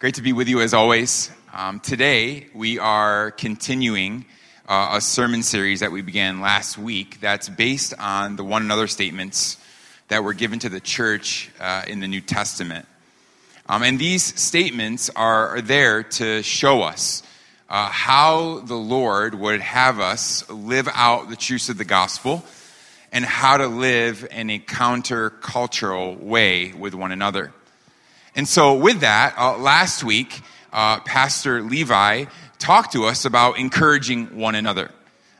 Great to be with you as always. Um, today, we are continuing uh, a sermon series that we began last week that's based on the one another statements that were given to the church uh, in the New Testament. Um, and these statements are, are there to show us uh, how the Lord would have us live out the truths of the gospel and how to live in a countercultural way with one another. And so, with that, uh, last week, uh, Pastor Levi talked to us about encouraging one another,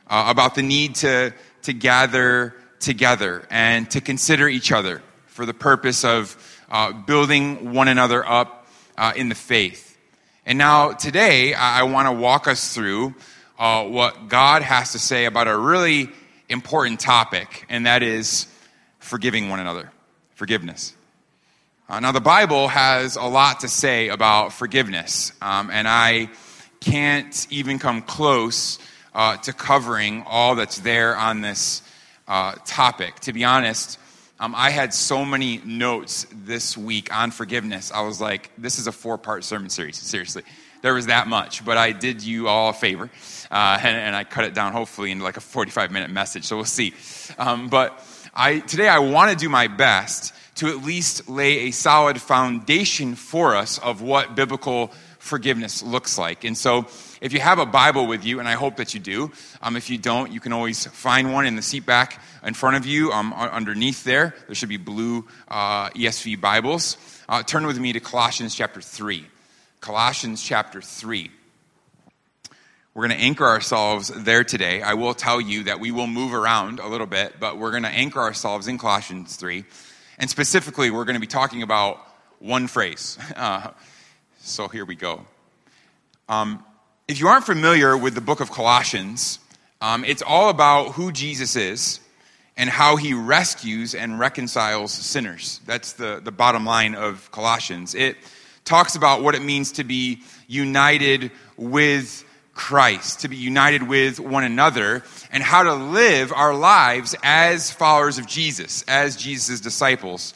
uh, about the need to, to gather together and to consider each other for the purpose of uh, building one another up uh, in the faith. And now, today, I, I want to walk us through uh, what God has to say about a really important topic, and that is forgiving one another, forgiveness. Uh, now, the Bible has a lot to say about forgiveness, um, and I can't even come close uh, to covering all that's there on this uh, topic. To be honest, um, I had so many notes this week on forgiveness. I was like, this is a four part sermon series, seriously. There was that much, but I did you all a favor, uh, and, and, I cut it down hopefully into like a 45 minute message, so we'll see. Um, but I, today I want to do my best to at least lay a solid foundation for us of what biblical forgiveness looks like. And so, if you have a Bible with you, and I hope that you do, um, if you don't, you can always find one in the seat back in front of you. Um, underneath there, there should be blue uh, ESV Bibles. Uh, turn with me to Colossians chapter 3. Colossians chapter 3. We're going to anchor ourselves there today. I will tell you that we will move around a little bit, but we're going to anchor ourselves in Colossians 3. And specifically, we're going to be talking about one phrase. Uh, so here we go. Um, if you aren't familiar with the book of Colossians, um, it's all about who Jesus is and how he rescues and reconciles sinners. That's the, the bottom line of Colossians. It talks about what it means to be united with Christ, to be united with one another, and how to live our lives as followers of Jesus, as Jesus' disciples.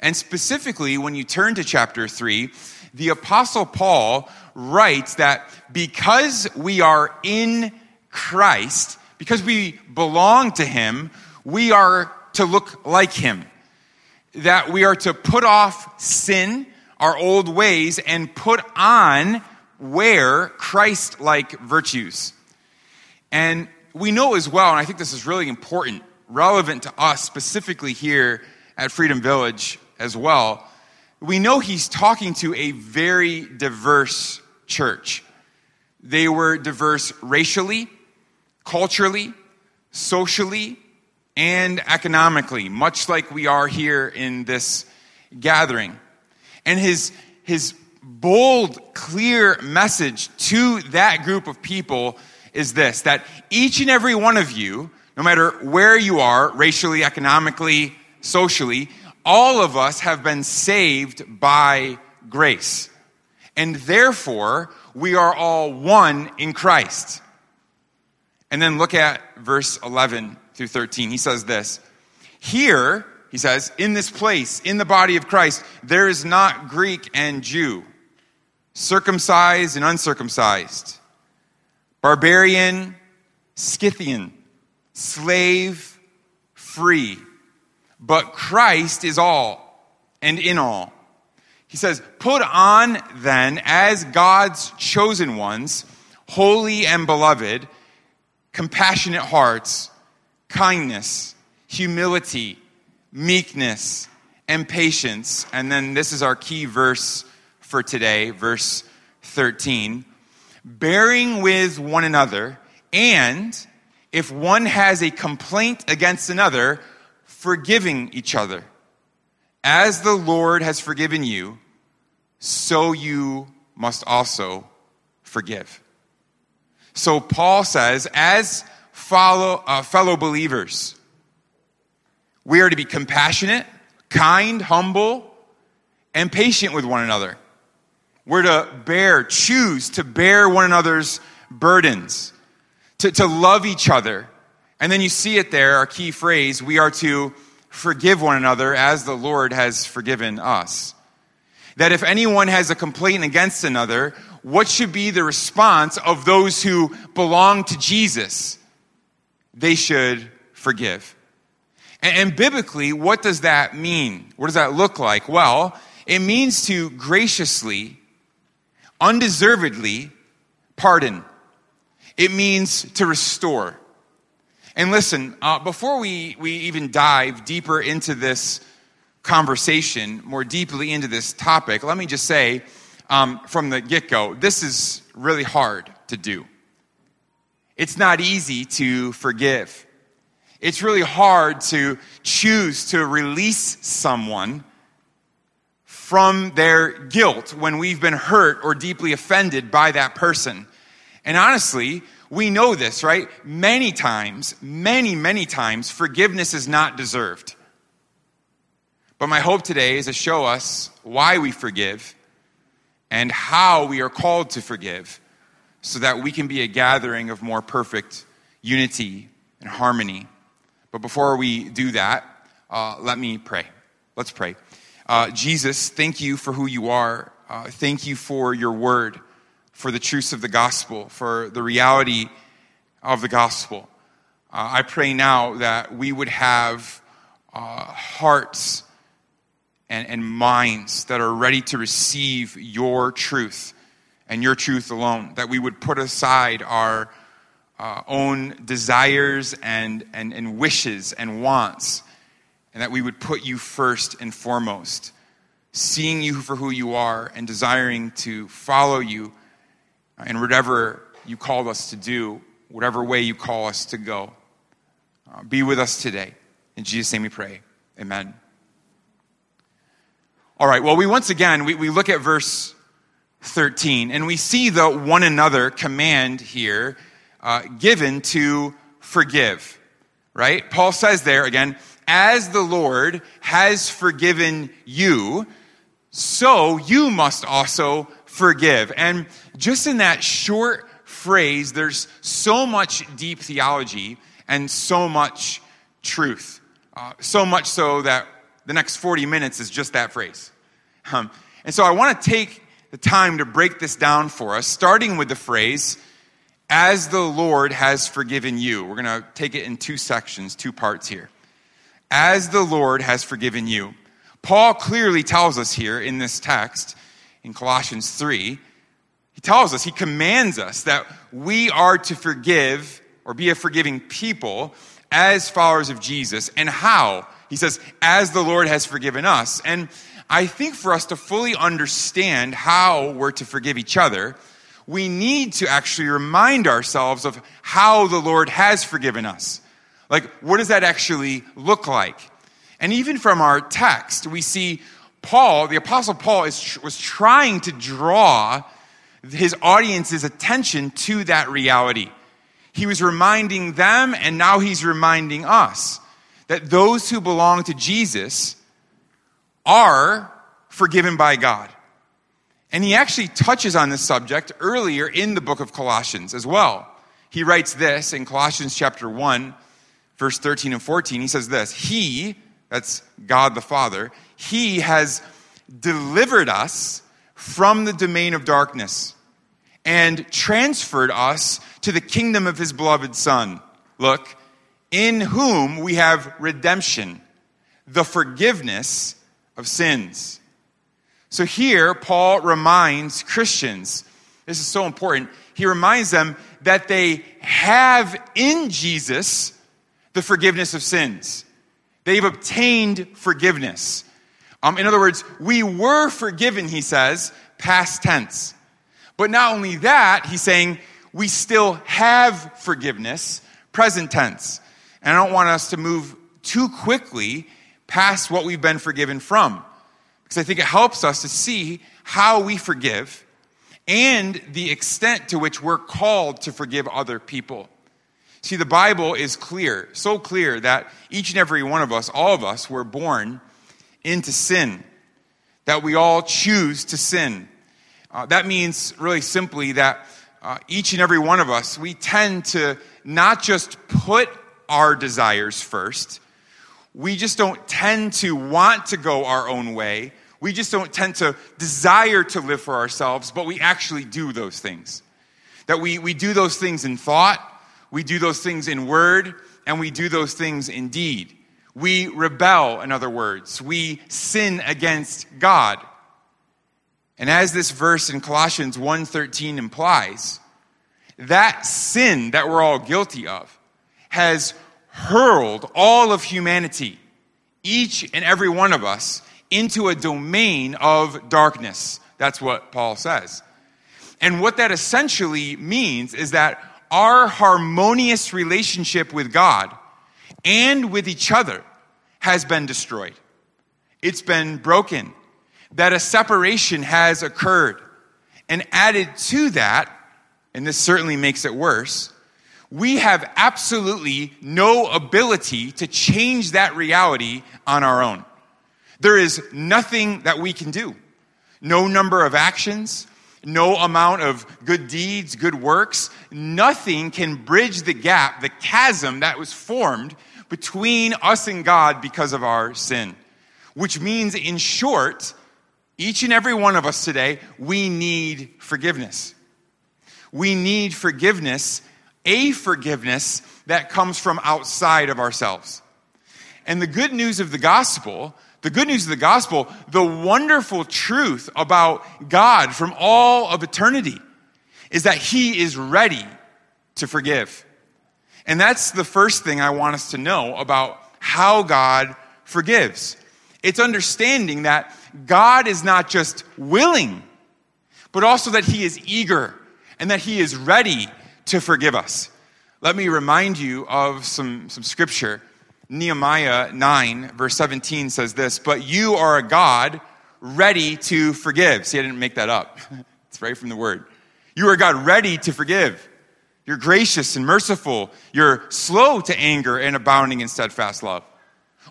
And specifically, when you turn to chapter 3, the Apostle Paul writes that because we are in Christ, because we belong to Him, we are to look like Him. That we are to put off sin, our old ways, and put on wear Christ like virtues. And we know as well, and I think this is really important, relevant to us specifically here at Freedom Village as well. We know he's talking to a very diverse church. They were diverse racially, culturally, socially, and economically, much like we are here in this gathering. And his, his bold, clear message to that group of people is this that each and every one of you, no matter where you are, racially, economically, socially, all of us have been saved by grace. And therefore, we are all one in Christ. And then look at verse 11 through 13. He says this Here, he says, in this place, in the body of Christ, there is not Greek and Jew circumcised and uncircumcised, barbarian, Scythian, slave, free. But Christ is all and in all. He says, Put on then as God's chosen ones, holy and beloved, compassionate hearts, kindness, humility, meekness, and patience. And then this is our key verse for today, verse 13. Bearing with one another, and if one has a complaint against another, forgiving each other. As the Lord has forgiven you, so you must also forgive. So Paul says, as follow, uh, fellow believers, we are to be compassionate, kind, humble, and patient with one another. We're to bear, choose to bear one another's burdens, to, to love each other. And then you see it there, our key phrase, we are to forgive one another as the Lord has forgiven us. that if anyone has a complaint against another, what should be the response of those who belong to Jesus? They should forgive. And, and, biblically, what does that mean? What does that look like? Well, it means to graciously, undeservedly pardon. It means to restore. And listen, uh, before we, we even dive deeper into this conversation, more deeply into this topic, let me just say um, from the get go this is really hard to do. It's not easy to forgive. It's really hard to choose to release someone from their guilt when we've been hurt or deeply offended by that person. And honestly, we know this, right? Many times, many, many times, forgiveness is not deserved. But my hope today is to show us why we forgive and how we are called to forgive so that we can be a gathering of more perfect unity and harmony. But before we do that, uh, let me pray. Let's pray. Uh, Jesus, thank you for who you are. Uh, thank you for your word, for the truths of the gospel, for the reality of the gospel. Uh, I pray now that we would have uh, hearts and, and minds that are ready to receive your truth and your truth alone, that we would put aside our uh, own desires and, and, and wishes and wants, and that we would put you first and foremost, seeing you for who you are and desiring to follow you in whatever you called us to do, whatever way you call us to go. Uh, be with us today. In Jesus' name we pray. Amen. All right, well, we once again, we, we look at verse 13, and we see the one another command here uh, given to forgive, right? Paul says there again, as the Lord has forgiven you, so you must also forgive. And just in that short phrase, there's so much deep theology and so much truth. Uh, so much so that the next 40 minutes is just that phrase. Um, and so I want to take the time to break this down for us, starting with the phrase, as the Lord has forgiven you. We're going to take it in two sections, two parts here. As the Lord has forgiven you. Paul clearly tells us here in this text, in Colossians 3, he tells us, he commands us that we are to forgive or be a forgiving people as followers of Jesus. And how? He says, as the Lord has forgiven us. And I think for us to fully understand how we're to forgive each other, we need to actually remind ourselves of how the Lord has forgiven us. Like, what does that actually look like? And even from our text, we see Paul, the Apostle Paul, is, was trying to draw his audience's attention to that reality. He was reminding them, and now he's reminding us that those who belong to Jesus are forgiven by God. And he actually touches on this subject earlier in the book of Colossians as well. He writes this in Colossians chapter 1, verse 13 and 14. He says this He, that's God the Father, He has delivered us from the domain of darkness and transferred us to the kingdom of His beloved Son. Look, in whom we have redemption, the forgiveness of sins. So here, Paul reminds Christians, this is so important, he reminds them that they have in Jesus the forgiveness of sins. They've obtained forgiveness. Um, in other words, we were forgiven, he says, past tense. But not only that, he's saying we still have forgiveness, present tense. And I don't want us to move too quickly past what we've been forgiven from. Because I think it helps us to see how we forgive and the extent to which we're called to forgive other people. See, the Bible is clear, so clear that each and every one of us, all of us, were born into sin, that we all choose to sin. Uh, that means, really simply, that uh, each and every one of us, we tend to not just put our desires first, we just don't tend to want to go our own way. We just don't tend to desire to live for ourselves, but we actually do those things. That we, we do those things in thought, we do those things in word, and we do those things in deed. We rebel, in other words. We sin against God. And as this verse in Colossians 1:13 implies, that sin that we're all guilty of has hurled all of humanity, each and every one of us, into a domain of darkness. That's what Paul says. And what that essentially means is that our harmonious relationship with God and with each other has been destroyed. It's been broken. That a separation has occurred. And added to that, and this certainly makes it worse, we have absolutely no ability to change that reality on our own. There is nothing that we can do. No number of actions, no amount of good deeds, good works, nothing can bridge the gap, the chasm that was formed between us and God because of our sin. Which means, in short, each and every one of us today, we need forgiveness. We need forgiveness, a forgiveness that comes from outside of ourselves. And the good news of the gospel the good news of the gospel, the wonderful truth about God from all of eternity, is that He is ready to forgive. And that's the first thing I want us to know about how God forgives. It's understanding that God is not just willing, but also that He is eager and that He is ready to forgive us. Let me remind you of some, some scripture Nehemiah 9, verse 17 says this But you are a God ready to forgive. See, I didn't make that up, it's right from the word. You are God ready to forgive. You're gracious and merciful. You're slow to anger and abounding in steadfast love.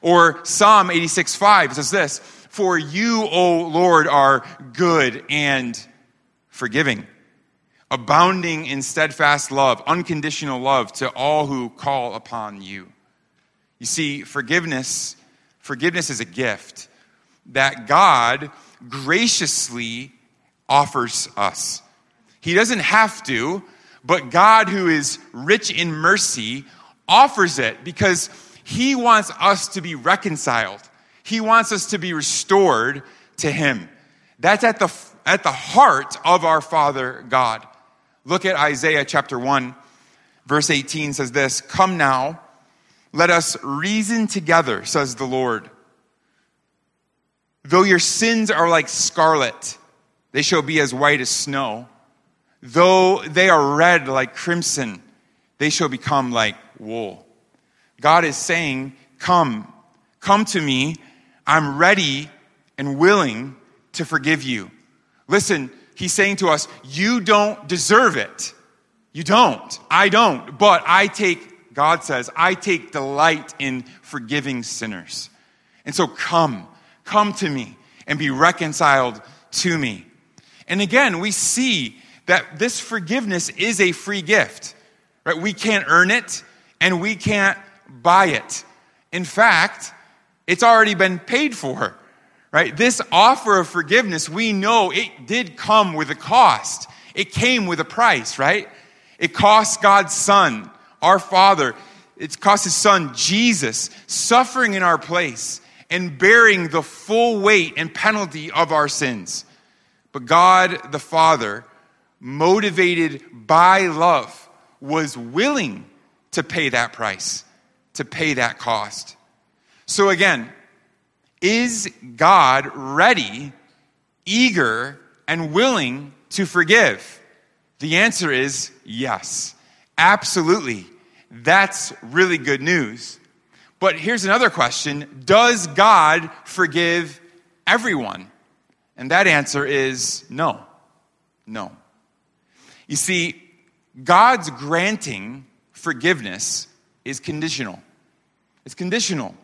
Or Psalm 86, 5 says this For you, O Lord, are good and forgiving, abounding in steadfast love, unconditional love to all who call upon you. You see, forgiveness, forgiveness is a gift that God graciously offers us. He doesn't have to, but God, who is rich in mercy, offers it because He wants us to be reconciled. He wants us to be restored to Him. That's at the, at the heart of our Father God. Look at Isaiah chapter 1, verse 18 says this Come now let us reason together, says the Lord. Though your sins are like scarlet, they shall be as white as snow. Though they are red like crimson, they shall become like wool. God is saying, Come, come to me. I'm ready and willing to forgive you. Listen, he's saying to us, You don't deserve it. You don't. I don't. But I take God says, I take delight in forgiving sinners. And so come, come to me and be reconciled to me. And again, we see that this forgiveness is a free gift, right? We can't earn it and we can't buy it. In fact, it's already been paid for, right? This offer of forgiveness, we know it did come with a cost. It came with a price, right? It cost God's Son our Father, it cost His Son, Jesus, suffering in our place and bearing the full weight and penalty of our sins. But God the Father, motivated by love, was willing to pay that price, to pay that cost. So again, is God ready, eager, and willing to forgive? The answer is yes. Absolutely. That's really good news. But here's another question Does God forgive everyone? And that answer is no. No. You see, God's granting forgiveness is conditional. It's conditional.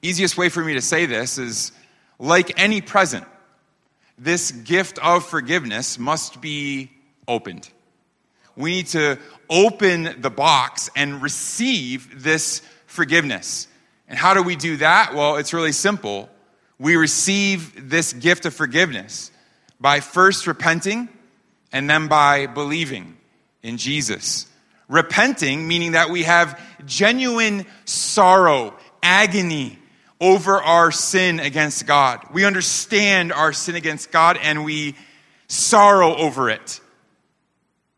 Easiest way for me to say this is like any present, this gift of forgiveness must be opened we need to open the box and receive this forgiveness. And how do we do that? Well, it's really simple. we receive this gift of forgiveness by first repenting and then by believing in Jesus. Repenting, meaning that we have genuine sorrow, agony over our sin against God. We understand our sin against God and we sorrow over it.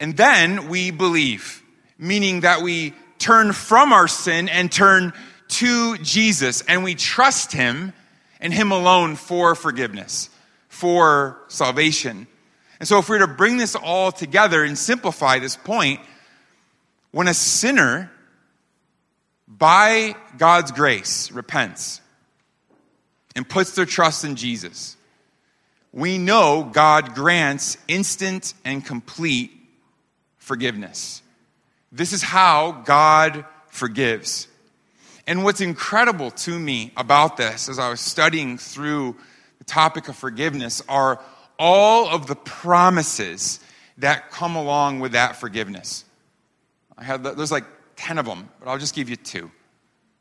And then we believe, meaning that we turn from our sin and turn to Jesus and we trust Him and Him alone for forgiveness, for salvation. And so, if we were to bring this all together and simplify this point, when a sinner, by God's grace, repents and puts their trust in Jesus, we know God grants instant and complete forgiveness. This is how God forgives. And what's incredible to me about this as I was studying through the topic of forgiveness are all of the promises that come along with that forgiveness. I had there's like 10 of them, but I'll just give you two.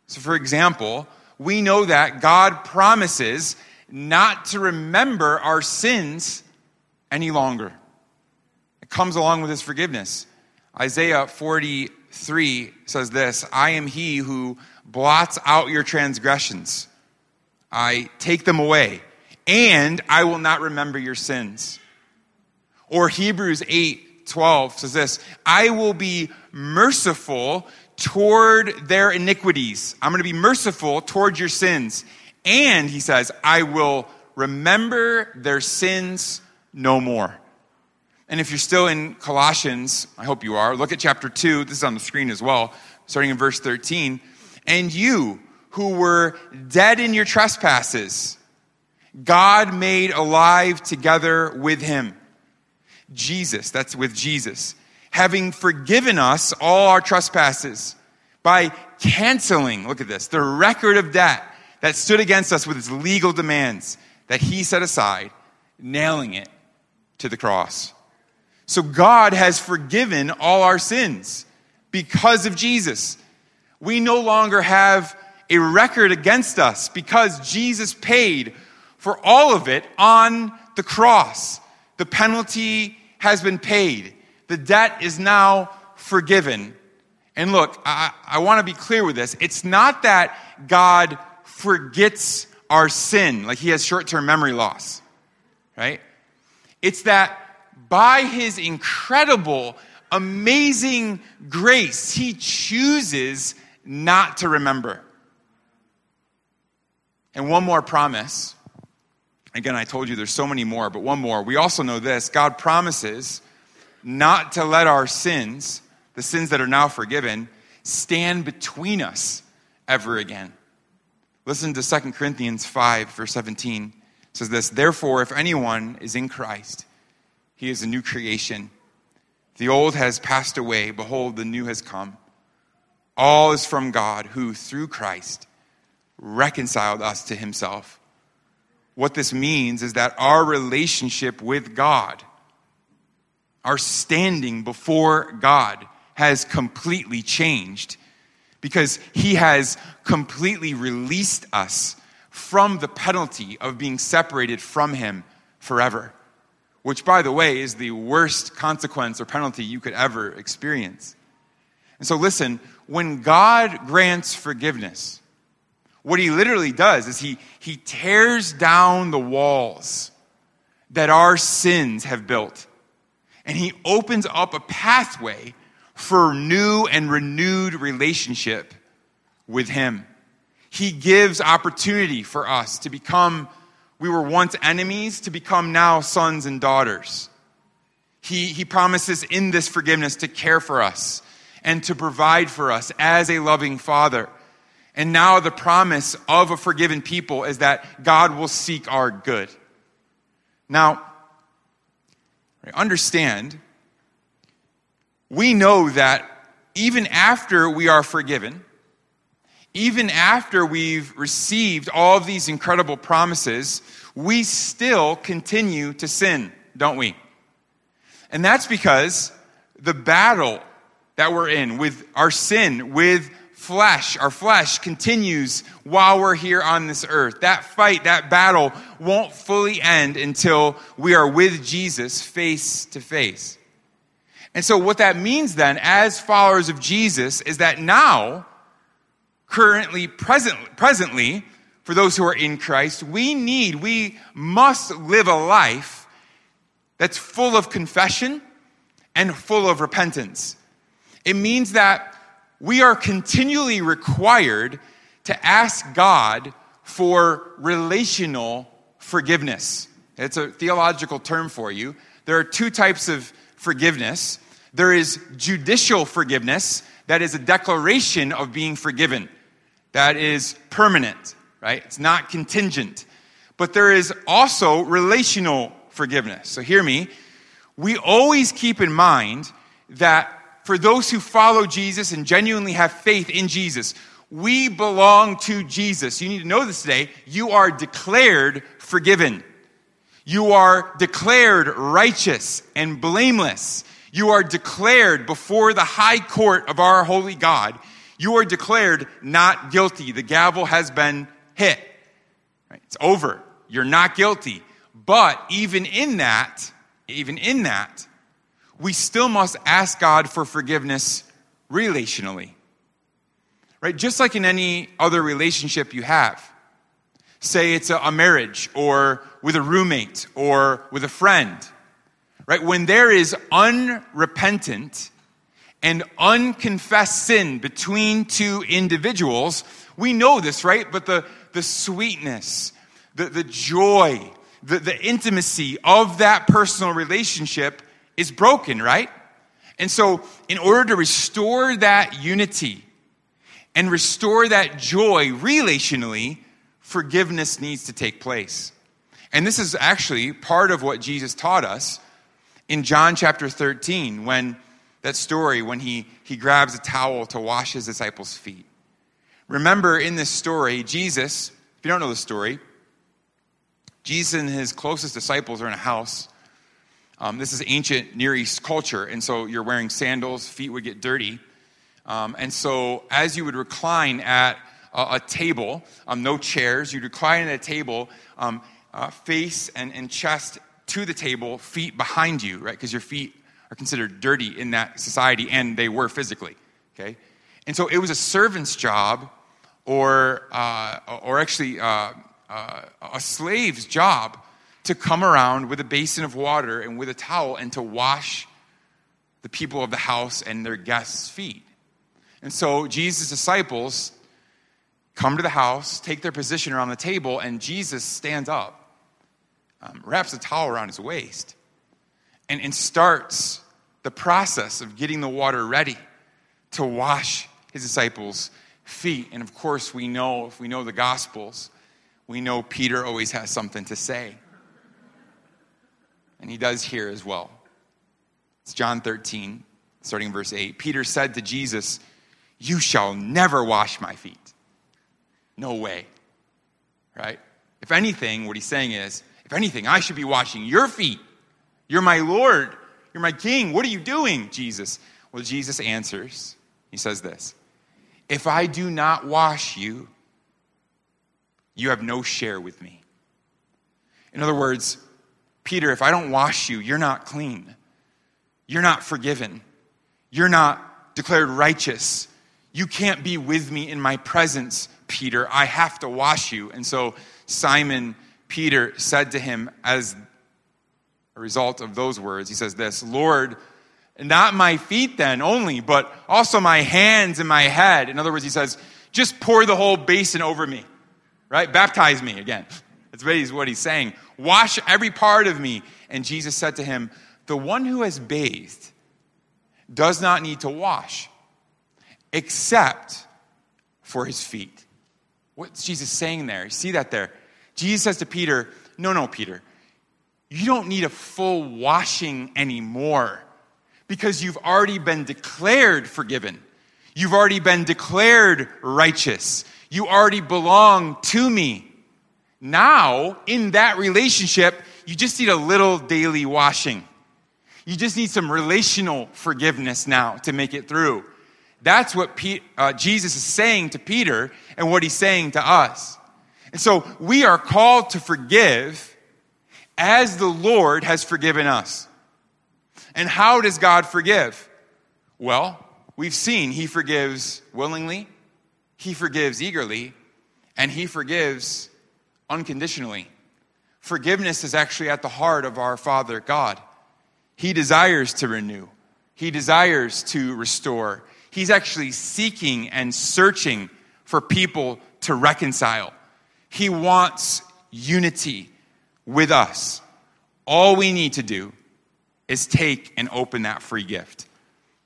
So for example, we know that God promises not to remember our sins any longer. Comes along with his forgiveness. Isaiah 43 says this I am he who blots out your transgressions, I take them away, and I will not remember your sins. Or Hebrews 8 12 says this I will be merciful toward their iniquities. I'm going to be merciful toward your sins. And he says, I will remember their sins no more. And if you're still in Colossians, I hope you are, look at chapter 2. This is on the screen as well, starting in verse 13. And you who were dead in your trespasses, God made alive together with him. Jesus, that's with Jesus, having forgiven us all our trespasses by canceling, look at this, the record of debt that stood against us with its legal demands that he set aside, nailing it to the cross. So God has forgiven all our sins because of Jesus. We no longer have a record against us because Jesus paid for all of it on the cross. The penalty has been paid. The debt is now forgiven. And look, I, I want to be clear with this. It's not that God forgets our sin, like he has short term memory loss, right? It's that by his incredible, amazing grace, he chooses not to remember. And one more promise. Again, I told you there's so many more, but one more. We also know this God promises not to let our sins, the sins that are now forgiven, stand between us ever again. Listen to 2 Corinthians 5, verse 17. It says this Therefore, if anyone is in Christ, he is a new creation. The old has passed away. Behold, the new has come. All is from God, who through Christ reconciled us to himself. What this means is that our relationship with God, our standing before God, has completely changed because he has completely released us from the penalty of being separated from him forever, which, by the way, is the worst consequence or penalty you could ever experience. And so, listen, when God grants forgiveness, what he literally does is he, he tears down the walls that our sins have built. And he opens up a pathway for new and renewed relationship with Him. He gives opportunity for us to become, we were once enemies, to become now sons and daughters. He, he promises in this forgiveness to care for us and to provide for us as a loving Father. And now the promise of a forgiven people is that God will seek our good. Now, understand we know that even after we are forgiven, even after we've received all of these incredible promises, we still continue to sin, don't we? And that's because the battle that we're in with our sin, with flesh, our flesh continues while we're here on this earth. That fight, that battle won't fully end until we are with Jesus face to face. And so, what that means then, as followers of Jesus, is that now, currently, present, presently, for those who are in Christ, we need, we must live a life that's full of confession and full of repentance. It means that we are continually required to ask God for relational forgiveness. It's a theological term for you. There are two types of forgiveness there is judicial forgiveness, that is a declaration of being forgiven, that is permanent, right? It's not contingent. But there is also relational forgiveness. So hear me. We always keep in mind that for those who follow Jesus and genuinely have faith in Jesus, we belong to Jesus. You need to know this today. You are declared forgiven. You are declared righteous and blameless. You are declared before the high court of our holy God. You are declared not guilty. The gavel has been hit. It's over. You're not guilty. But even in that, even in that, we still must ask God for forgiveness relationally. Right? Just like in any other relationship you have. Say it's a, marriage or with a roommate or with a friend. Right? When there is unrepentant and unconfessed sin between two individuals, we know this, right? But the, the sweetness, the, the joy, the, the intimacy of that personal relationship is broken, right? And so, in order to restore that unity and restore that joy relationally, forgiveness needs to take place. And this is actually part of what Jesus taught us in John chapter 13 when that story when he, he grabs a towel to wash his disciples' feet. Remember in this story, Jesus, if you don't know the story, Jesus and his closest disciples are in a house um, this is ancient Near East culture, and so you're wearing sandals, feet would get dirty. Um, and so, as you would recline at a, a table, um, no chairs, you'd recline at a table, um, uh, face and, and chest to the table, feet behind you, right? Because your feet are considered dirty in that society, and they were physically, okay? And so, it was a servant's job, or, uh, or actually uh, uh a slave's job to come around with a basin of water and with a towel and to wash the people of the house and their guests' feet. And so Jesus' disciples come to the house, take their position around the table, and Jesus stands up, um, wraps a towel around his waist, and, and starts the process of getting the water ready to wash his disciples' feet. And of course, we know, if we know the Gospels, we know Peter always has something to say. And he does here as well. It's John 13, starting verse 8. Peter said to Jesus, You shall never wash my feet. No way. Right? If anything, what he's saying is, if anything, I should be washing your feet. You're my Lord. You're my King. What are you doing, Jesus? Well, Jesus answers. He says this If I do not wash you, you have no share with me. In other words, Peter, if I don't wash you, you're not clean. You're not forgiven. You're not declared righteous. You can't be with me in my presence, Peter. I have to wash you. And so Simon Peter said to him, as a result of those words, he says this Lord, not my feet then only, but also my hands and my head. In other words, he says, just pour the whole basin over me, right? Baptize me again. That's basically what he's saying. Wash every part of me. And Jesus said to him, The one who has bathed does not need to wash except for his feet. What's Jesus saying there? You see that there? Jesus says to Peter, No, no, Peter, you don't need a full washing anymore because you've already been declared forgiven. You've already been declared righteous. You already belong to me. Now, in that relationship, you just need a little daily washing. You just need some relational forgiveness now to make it through. That's what uh, Jesus is saying to Peter and what he's saying to us. And so we are called to forgive as the Lord has forgiven us. And how does God forgive? Well, we've seen He forgives willingly, He forgives eagerly, and He forgives unconditionally. Forgiveness is actually at the heart of our Father God. He desires to renew, He desires to restore. He's actually seeking and searching for people to reconcile. He wants unity with us. All we need to do is take and open that free gift.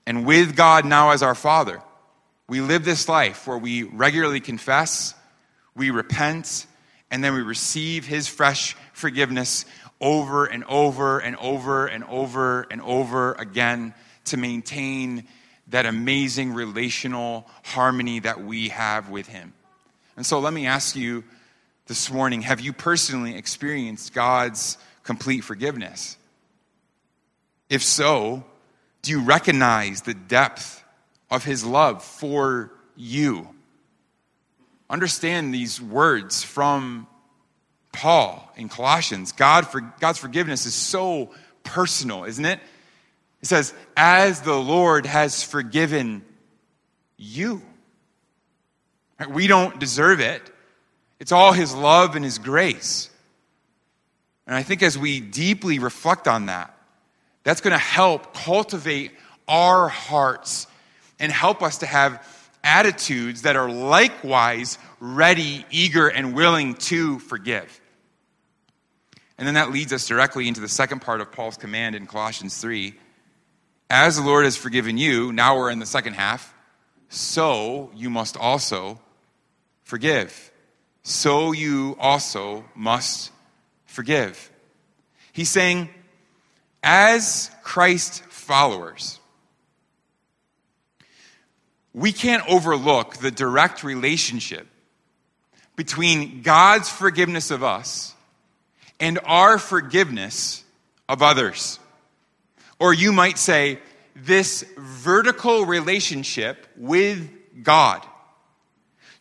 And with God now as our Father, we live this life where we regularly confess, we repent, and then we receive His fresh forgiveness over and over and over and over and over again to maintain that amazing relational harmony that we have with Him. And so let me ask you this morning have you personally experienced God's complete forgiveness? If so, do you recognize the depth of His love for you? Understand these words from Paul in Colossians. God for, God's forgiveness is so personal, isn't it? It says, as the Lord has forgiven you. We don't deserve it. It's all His love and His grace. And I think as we deeply reflect on that, that's going to help cultivate our hearts and help us to have attitudes that are likewise ready, eager, and willing to forgive. And then that leads us directly into the second part of Paul's command in Colossians 3. As the Lord has forgiven you, now we're in the second half, so you must also forgive. So you also must forgive. He's saying, as Christ followers, we can't overlook the direct relationship between God's forgiveness of us and our forgiveness of others. Or you might say, this vertical relationship with God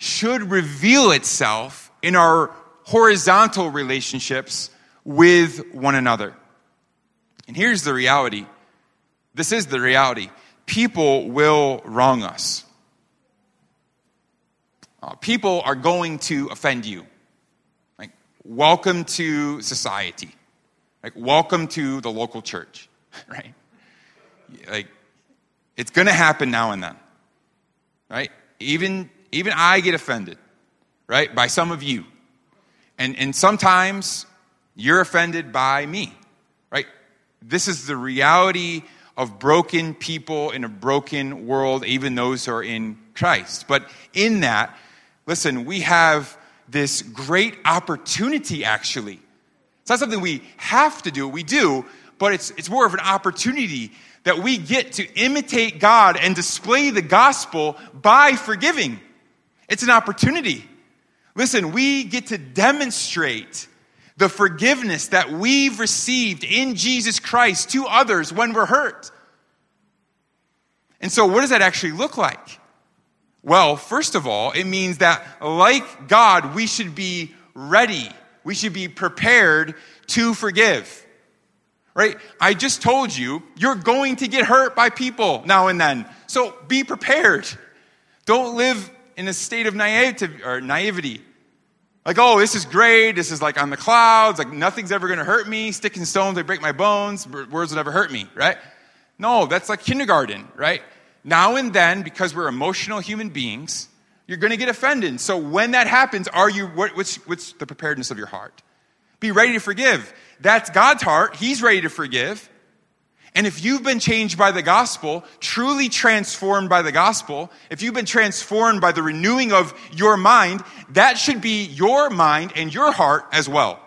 should reveal itself in our horizontal relationships with one another. And here's the reality this is the reality people will wrong us. Uh, people are going to offend you. Like, welcome to society. Like, welcome to the local church, right? Like, it's going to happen now and then, right? Even, even I get offended, right, by some of you. And, and sometimes you're offended by me, right? This is the reality of broken people in a broken world, even those who are in Christ. But in that, listen, we have this great opportunity actually. It's not something we have to do, we do, but it's, it's more of an opportunity that we get to imitate God and display the gospel by forgiving. It's an opportunity. Listen, we get to demonstrate the forgiveness that we've received in Jesus Christ to others when we're hurt. And so, what does that actually look like? Well, first of all, it means that, like God, we should be ready. We should be prepared to forgive. Right? I just told you, you're going to get hurt by people now and then. So be prepared. Don't live in a state of naivety, or naivety. Like, oh, this is great. This is like on the clouds. Like, nothing's ever going to hurt me. Sticking stones, they break my bones. Words will never hurt me, right? No, that's like kindergarten, right? Now and then, because we're emotional human beings, you're going to get offended. So when that happens, are you, what, what's, what's the preparedness of your heart? Be ready to forgive. That's God's heart. He's ready to forgive. And if you've been changed by the gospel, truly transformed by the gospel, if you've been transformed by the renewing of your mind, that should be your mind and your heart as well.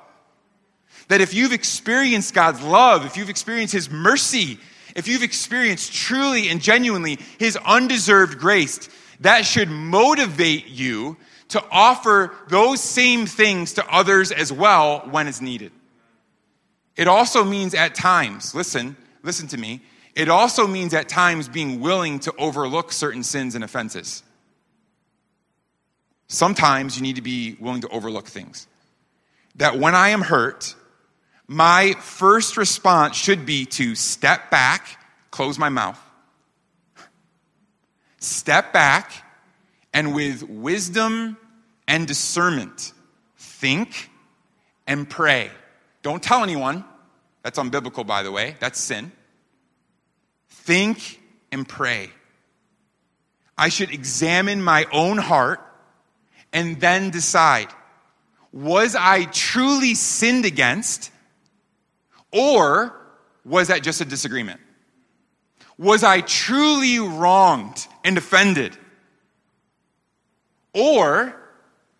That if you've experienced God's love, if you've experienced His mercy, if you've experienced truly and genuinely His undeserved grace, that should motivate you to offer those same things to others as well when it's needed. It also means at times, listen, listen to me, It also means at times being willing to overlook certain sins and offenses. Sometimes you need to be willing to overlook things. That when I am hurt, my first response should be to step back, close my mouth, step back, and with wisdom and discernment, think and pray. Don't tell anyone. That's unbiblical, by the way. That's sin. Think and pray. I should examine my own heart and then decide was I truly sinned against, or was that just a disagreement? Was I truly wronged and offended? Or,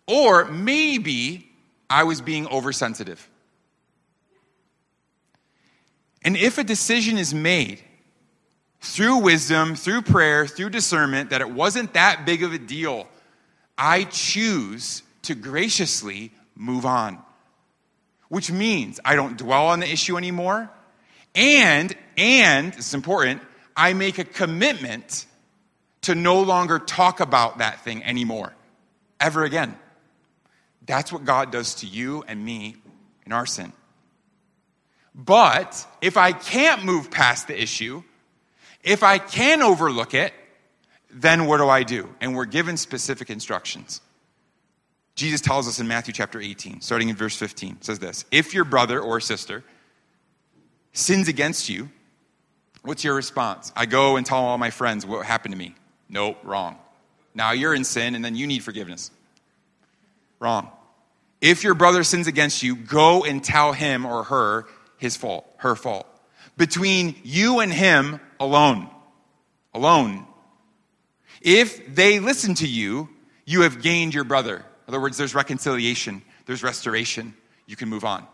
or maybe I was being oversensitive. And if a decision is made through wisdom, through prayer, through discernment, that it wasn't that big of a deal, I choose to graciously move on. Which means I don't dwell on the issue anymore. And, and, it's important, I make a commitment to no longer talk about that thing anymore, ever again. That's what God does to you and me in our sin. But if I can't move past the issue, if I can overlook it, then what do I do? And we're given specific instructions. Jesus tells us in Matthew chapter 18, starting in verse 15, says this If your brother or sister sins against you, what's your response? I go and tell all my friends what happened to me. Nope, wrong. Now you're in sin and then you need forgiveness. Wrong. If your brother sins against you, go and tell him or her his fault, her fault. Between you and him alone. Alone. If they listen to you, you have gained your brother. In other words, there's reconciliation, there's restoration. You can move on.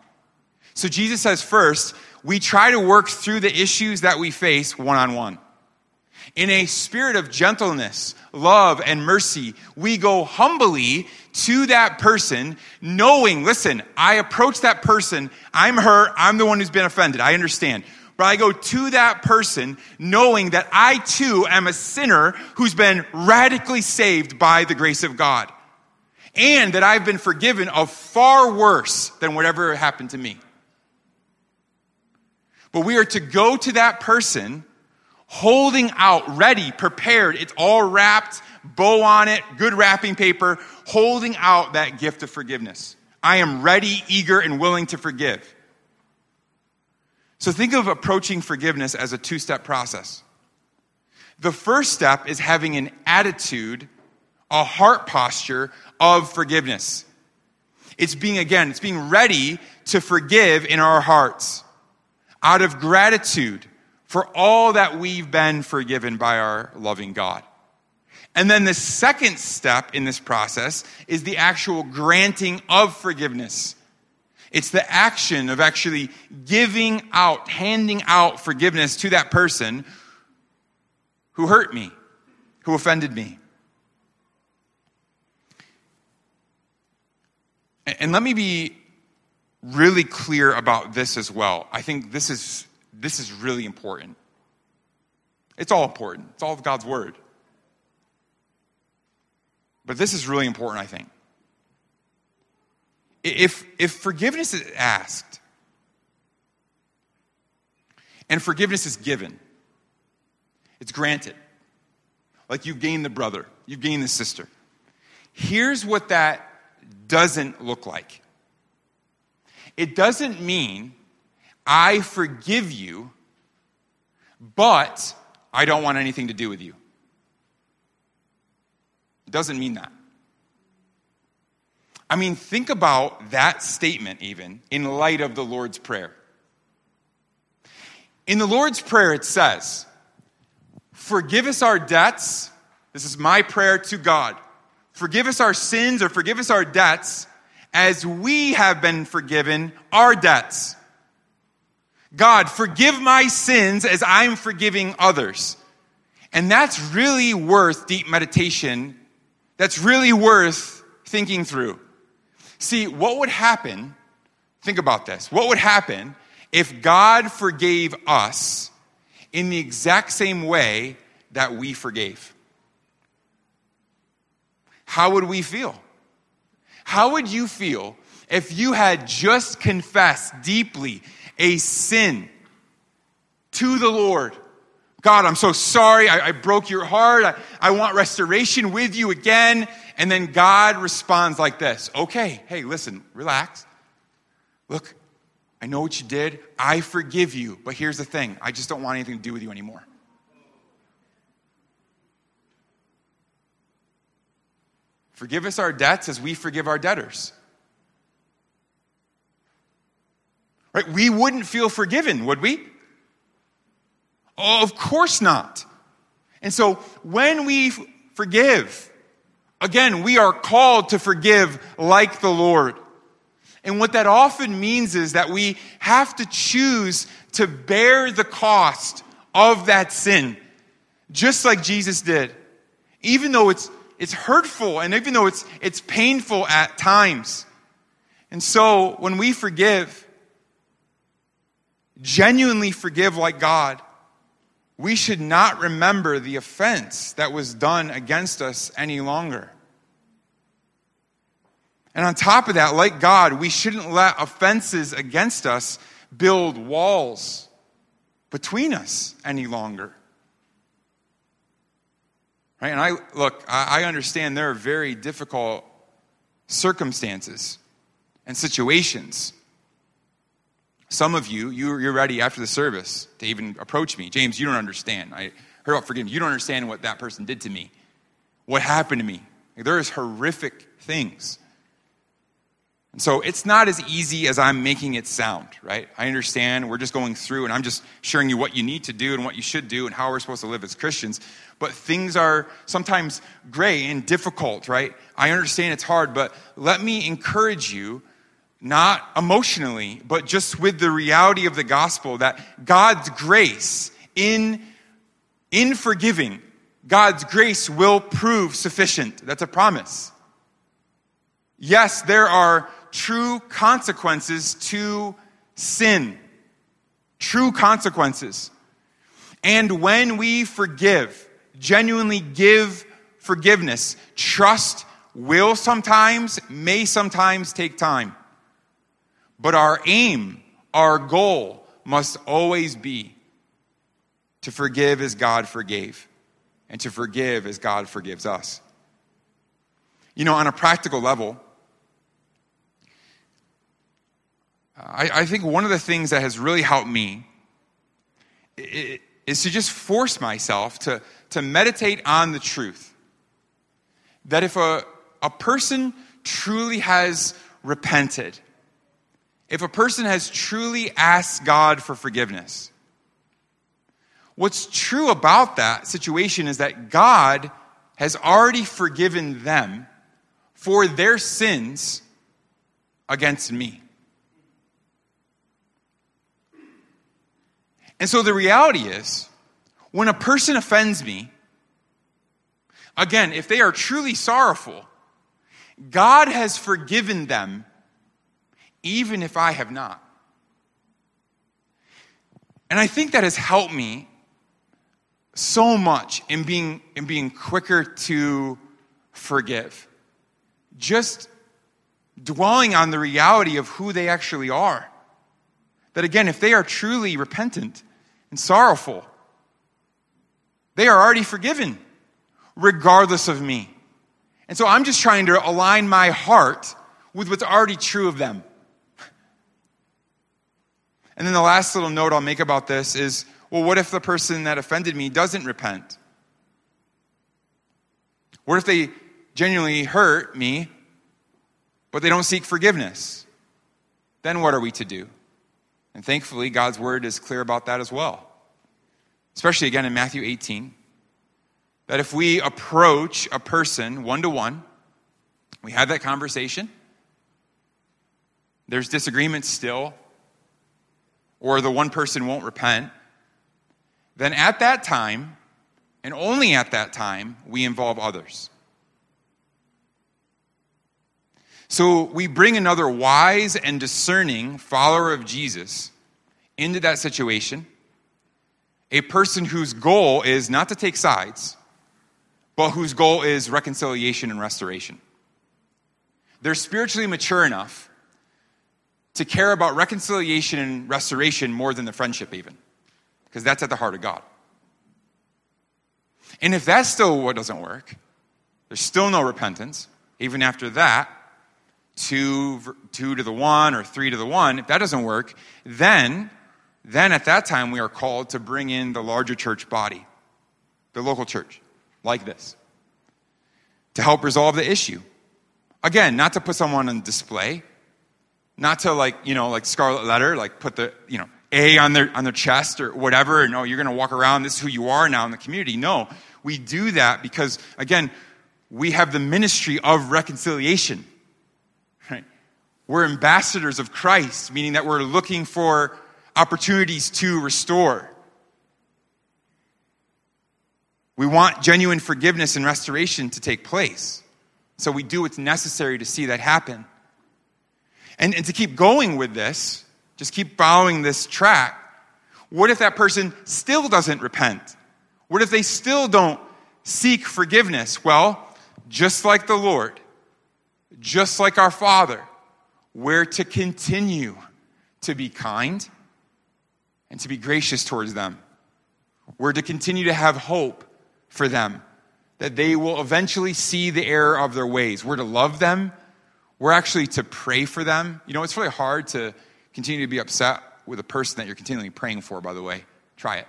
So Jesus says, first, we try to work through the issues that we face one on one. In a spirit of gentleness, love, and mercy, we go humbly to that person, knowing, listen, I approach that person, I'm her, I'm the one who's been offended, I understand. But I go to that person knowing that I too am a sinner who's been radically saved by the grace of God. And that I've been forgiven of far worse than whatever happened to me. But we are to go to that person holding out, ready, prepared. It's all wrapped, bow on it, good wrapping paper, holding out that gift of forgiveness. I am ready, eager, and willing to forgive. So think of approaching forgiveness as a two step process. The first step is having an attitude, a heart posture of forgiveness. It's being, again, it's being ready to forgive in our hearts out of gratitude for all that we've been forgiven by our loving God. And then the second step in this process is the actual granting of forgiveness. It's the action of actually giving out, handing out forgiveness to that person who hurt me, who offended me. And let me be really clear about this as well. I think this is this is really important. It's all important, it's all of God's Word. But this is really important, I think. If, if forgiveness is asked and forgiveness is given, it's granted. Like you've gained the brother, you've gained the sister. Here's what that doesn't look like it doesn't mean I forgive you, but I don't want anything to do with you. It doesn't mean that. I mean, think about that statement even in light of the Lord's Prayer. In the Lord's Prayer, it says, Forgive us our debts. This is my prayer to God. Forgive us our sins or forgive us our debts as we have been forgiven our debts. God, forgive my sins as I'm forgiving others. And that's really worth deep meditation. That's really worth thinking through. See, what would happen, think about this, what would happen if God forgave us in the exact same way that we forgave? How would we feel? How would you feel if you had just confessed deeply a sin to the Lord? God, I'm so sorry. I, I broke your heart. I, I want restoration with you again. And then God responds like this Okay, hey, listen, relax. Look, I know what you did. I forgive you. But here's the thing I just don't want anything to do with you anymore. Forgive us our debts as we forgive our debtors. Right? We wouldn't feel forgiven, would we? Oh, of course not. And so when we forgive, again, we are called to forgive like the Lord. And what that often means is that we have to choose to bear the cost of that sin, just like Jesus did. Even though it's, it's hurtful and even though it's, it's painful at times. And so when we forgive, genuinely forgive like God, we should not remember the offense that was done against us any longer. And on top of that, like God, we shouldn't let offenses against us build walls between us any longer. Right? And I look, I understand there are very difficult circumstances and situations some of you, you're ready after the service to even approach me. James, you don't understand. I heard about forgiveness. You don't understand what that person did to me, what happened to me. There is horrific things. And so it's not as easy as I'm making it sound, right? I understand we're just going through and I'm just sharing you what you need to do and what you should do and how we're supposed to live as Christians. But things are sometimes gray and difficult, right? I understand it's hard, but let me encourage you not emotionally, but just with the reality of the gospel that God's grace in, in forgiving, God's grace will prove sufficient. That's a promise. Yes, there are true consequences to sin. True consequences. And when we forgive, genuinely give forgiveness, trust will sometimes, may sometimes take time. But our aim, our goal must always be to forgive as God forgave and to forgive as God forgives us. You know, on a practical level, I, I think one of the things that has really helped me is to just force myself to, to meditate on the truth. That if a, a person truly has repented, if a person has truly asked God for forgiveness. What's true about that situation is that God has already forgiven them for their sins against me. And so the reality is, when a person offends me, again, if they are truly sorrowful, God has forgiven them even if I have not. And I think that has helped me so much in being, in being quicker to forgive. Just dwelling on the reality of who they actually are. That again, if they are truly repentant and sorrowful, they are already forgiven, regardless of me. And so I'm just trying to align my heart with what's already true of them. And then the last little note I'll make about this is well, what if the person that offended me doesn't repent? What if they genuinely hurt me, but they don't seek forgiveness? Then what are we to do? And thankfully, God's word is clear about that as well. Especially again in Matthew 18. That if we approach a person one to one, we have that conversation, there's disagreement still, or the one person won't repent, then at that time, and only at that time, we involve others. So we bring another wise and discerning follower of Jesus into that situation. a person whose goal is not to take sides, but whose goal is reconciliation and restoration. They're spiritually mature enough to care about reconciliation and restoration more than the friendship, even, because that's at the heart of God. And if that's still what doesn't work, there's still no repentance, even after that, two, two to the one or three to the one, if that doesn't work, then, then at that time we are called to bring in the larger church body, the local church, like this, to help resolve the issue. Again, not to put someone on display, not to like, you know, like scarlet letter, like put the, you know, A on their on their chest or whatever, and oh, you're gonna walk around, this is who you are now in the community. No. We do that because, again, we have the ministry of reconciliation. Right? We're ambassadors of Christ, meaning that we're looking for opportunities to restore. We want genuine forgiveness and restoration to take place. So we do what's necessary to see that happen. And, and to keep going with this, just keep following this track, what if that person still doesn't repent? What if they still don't seek forgiveness? Well, just like the Lord, just like our Father, we're to continue to be kind and to be gracious towards them. We're to continue to have hope for them that they will eventually see the error of their ways. We're to love them. We're actually to pray for them. You know, it's really hard to continue to be upset with a person that you're continually praying for, by the way. Try it.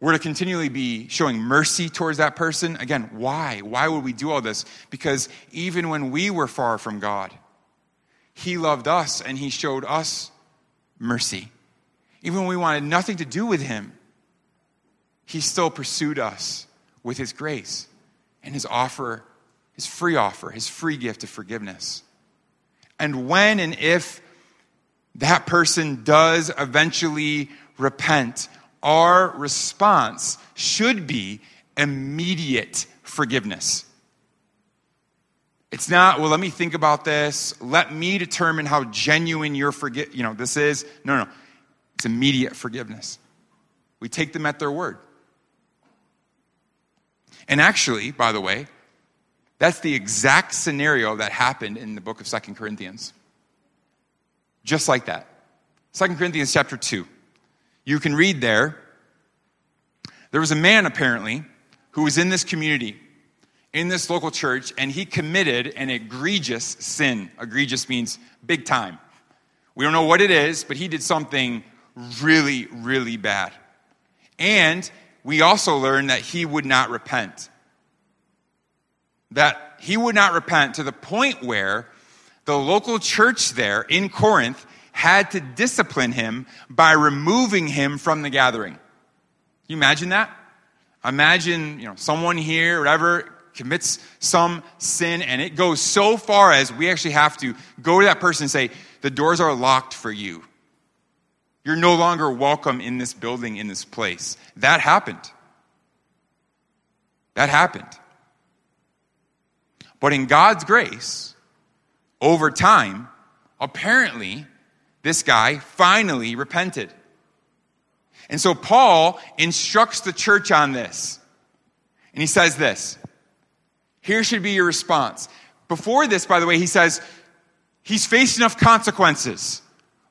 We're to continually be showing mercy towards that person. Again, why? Why would we do all this? Because even when we were far from God, He loved us and He showed us mercy. Even when we wanted nothing to do with Him, He still pursued us with His grace and His offer, His free offer, His free gift of forgiveness. And when and if that person does eventually repent, our response should be immediate forgiveness. It's not, well, let me think about this. Let me determine how genuine your forget, you know, this is. No, no. It's immediate forgiveness. We take them at their word. And actually, by the way, that's the exact scenario that happened in the book of Second Corinthians. Just like that. Second Corinthians chapter 2. You can read there. There was a man, apparently, who was in this community, in this local church, and he committed an egregious sin. Egregious means big time. We don't know what it is, but he did something really, really bad. And we also learned that he would not repent. That he would not repent to the point where the local church there in Corinth had to discipline him by removing him from the gathering. You imagine that? Imagine, you know, someone here, whatever, commits some sin and it goes so far as we actually have to go to that person and say, the doors are locked for you. You're no longer welcome in this building, in this place. That happened. That happened. But in God's grace, over time, apparently, this guy finally repented. And so Paul instructs the church on this. And he says this Here should be your response. Before this, by the way, he says he's faced enough consequences.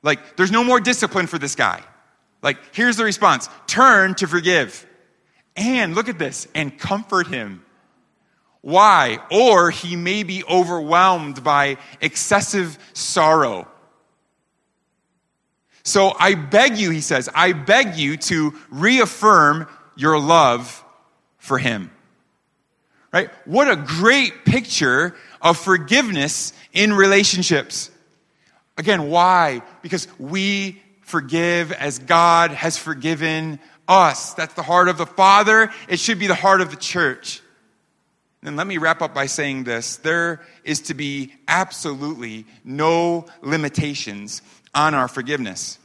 Like, there's no more discipline for this guy. Like, here's the response turn to forgive. And look at this, and comfort him. Why? Or he may be overwhelmed by excessive sorrow. So I beg you, he says, I beg you to reaffirm your love for him. Right? What a great picture of forgiveness in relationships. Again, why? Because we forgive as God has forgiven us. That's the heart of the Father. It should be the heart of the church. And let me wrap up by saying this there is to be absolutely no limitations on our forgiveness.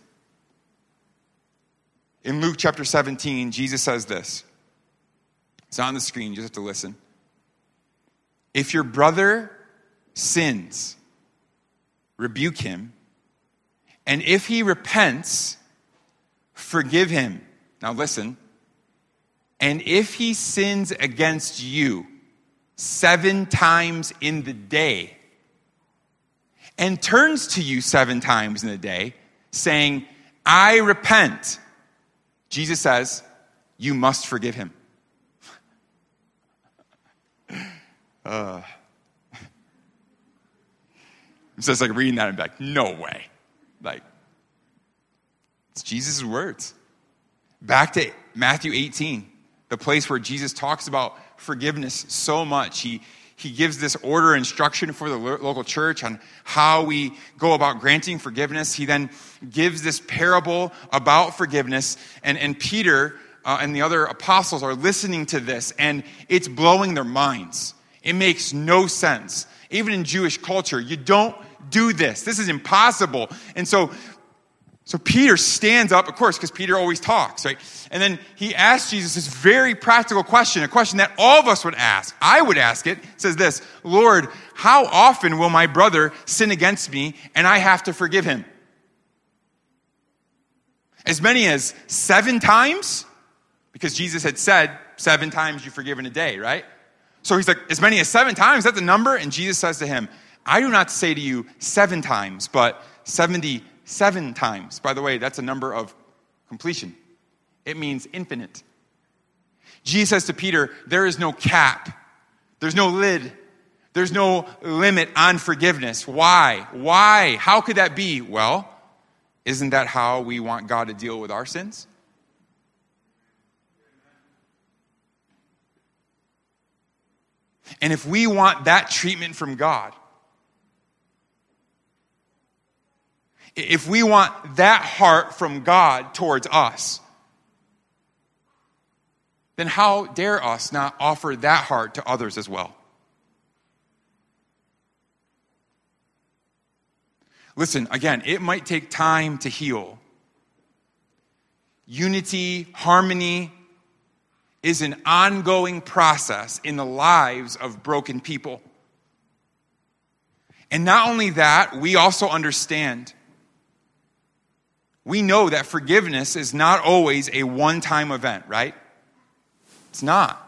In Luke chapter 17, Jesus says this. It's on the screen, you just have to listen. If your brother sins, rebuke him, and if he repents, forgive him. Now listen. And if he sins against you seven times in the day, and turns to you seven times in the day, saying, I repent, Jesus says, you must forgive him. Uh, it's just like reading that and be like, no way. Like, it's Jesus' words. Back to Matthew 18, the place where Jesus talks about forgiveness so much. He, he gives this order instruction for the local church on how we go about granting forgiveness. He then gives this parable about forgiveness, and, and Peter uh, and the other apostles are listening to this, and it's blowing their minds. It makes no sense. Even in Jewish culture, you don't do this. This is impossible. And so so Peter stands up, of course, because Peter always talks, right? And then he asks Jesus this very practical question, a question that all of us would ask. I would ask it. it says this Lord, how often will my brother sin against me and I have to forgive him? As many as seven times? Because Jesus had said, seven times you forgive in a day, right? So he's like, as many as seven times, that's the number? And Jesus says to him, I do not say to you seven times, but 70 seven times. By the way, that's a number of completion, it means infinite. Jesus says to Peter, There is no cap, there's no lid, there's no limit on forgiveness. Why? Why? How could that be? Well, isn't that how we want God to deal with our sins? And if we want that treatment from God, if we want that heart from God towards us, then how dare us not offer that heart to others as well? Listen, again, it might take time to heal. Unity, harmony is an ongoing process in the lives of broken people. And not only that, we also understand we know that forgiveness is not always a one time event, right? It's not.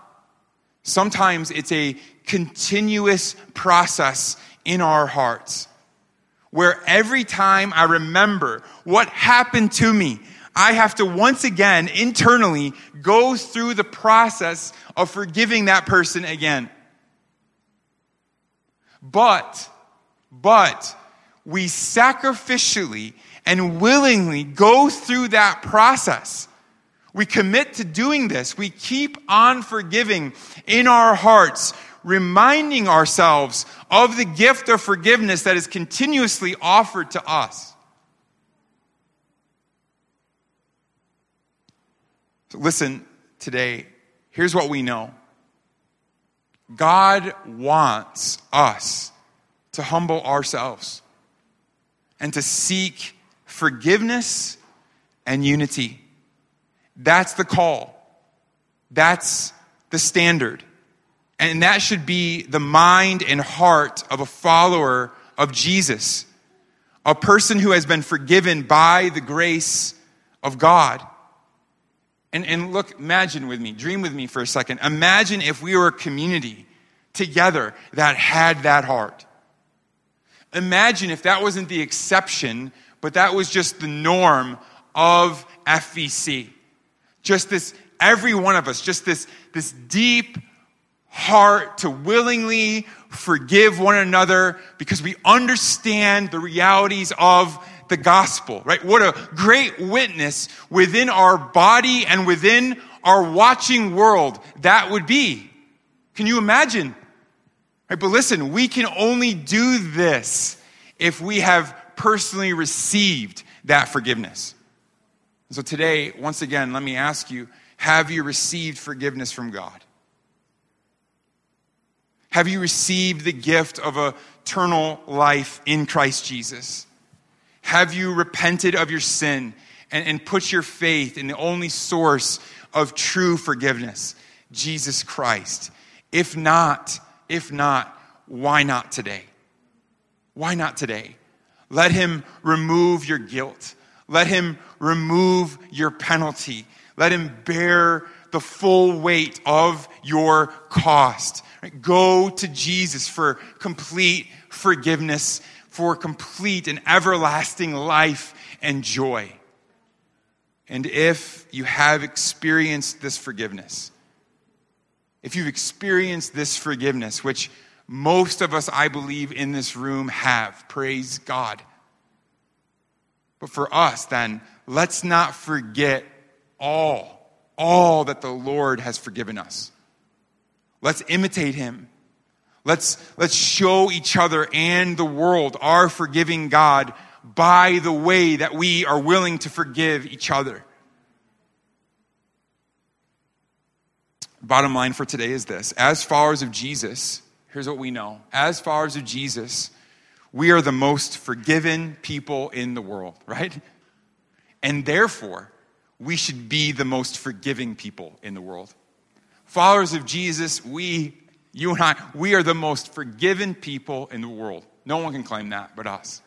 Sometimes it's a continuous process in our hearts where every time I remember what happened to me, I have to once again internally go through the process of forgiving that person again. But, but, we sacrificially and willingly go through that process. We commit to doing this. We keep on forgiving in our hearts, reminding ourselves of the gift of forgiveness that is continuously offered to us. So listen today. Here's what we know God wants us to humble ourselves and to seek forgiveness and unity. That's the call. That's the standard. And that should be the mind and heart of a follower of Jesus, a person who has been forgiven by the grace of God. And, and look, imagine with me, dream with me for a second. Imagine if we were a community together that had that heart. Imagine if that wasn't the exception, but that was just the norm of FVC. Just this, every one of us, just this, this deep heart to willingly forgive one another because we understand the realities of the gospel, right? What a great witness within our body and within our watching world that would be. Can you imagine? Right, but listen, we can only do this if we have personally received that forgiveness. So today, once again, let me ask you have you received forgiveness from God? Have you received the gift of eternal life in Christ Jesus? Have you repented of your sin and, and put your faith in the only source of true forgiveness, Jesus Christ? If not, if not, why not today? Why not today? Let him remove your guilt. Let him remove your penalty. Let him bear the full weight of your cost. Go to Jesus for complete forgiveness, for complete and everlasting life and joy. And if you have experienced this forgiveness, if you've experienced this forgiveness, which most of us, I believe, in this room have, praise God. But for us, then, let's not forget all, all that the Lord has forgiven us. Let's imitate him. Let's, let's show each other and the world our forgiving God by the way that we are willing to forgive each other. Bottom line for today is this as followers of Jesus, here's what we know. As followers of Jesus, we are the most forgiven people in the world, right? And therefore, we should be the most forgiving people in the world. Followers of Jesus, we, you and I, we are the most forgiven people in the world. No one can claim that but us.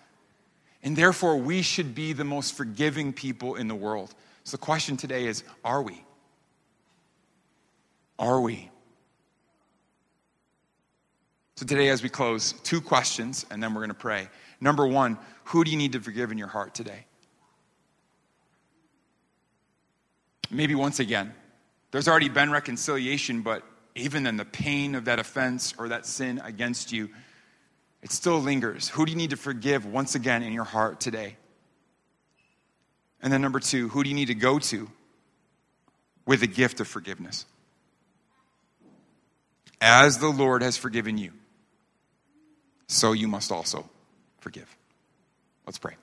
And therefore, we should be the most forgiving people in the world. So the question today is are we? Are we? So today, as we close, two questions, and then we're going to pray. Number one, who do you need to forgive in your heart today? Maybe once again, there's already been reconciliation, but even then, the pain of that offense or that sin against you it still lingers. Who do you need to forgive once again in your heart today? And then, number two, who do you need to go to with the gift of forgiveness? As the Lord has forgiven you, so you must also forgive. Let's pray.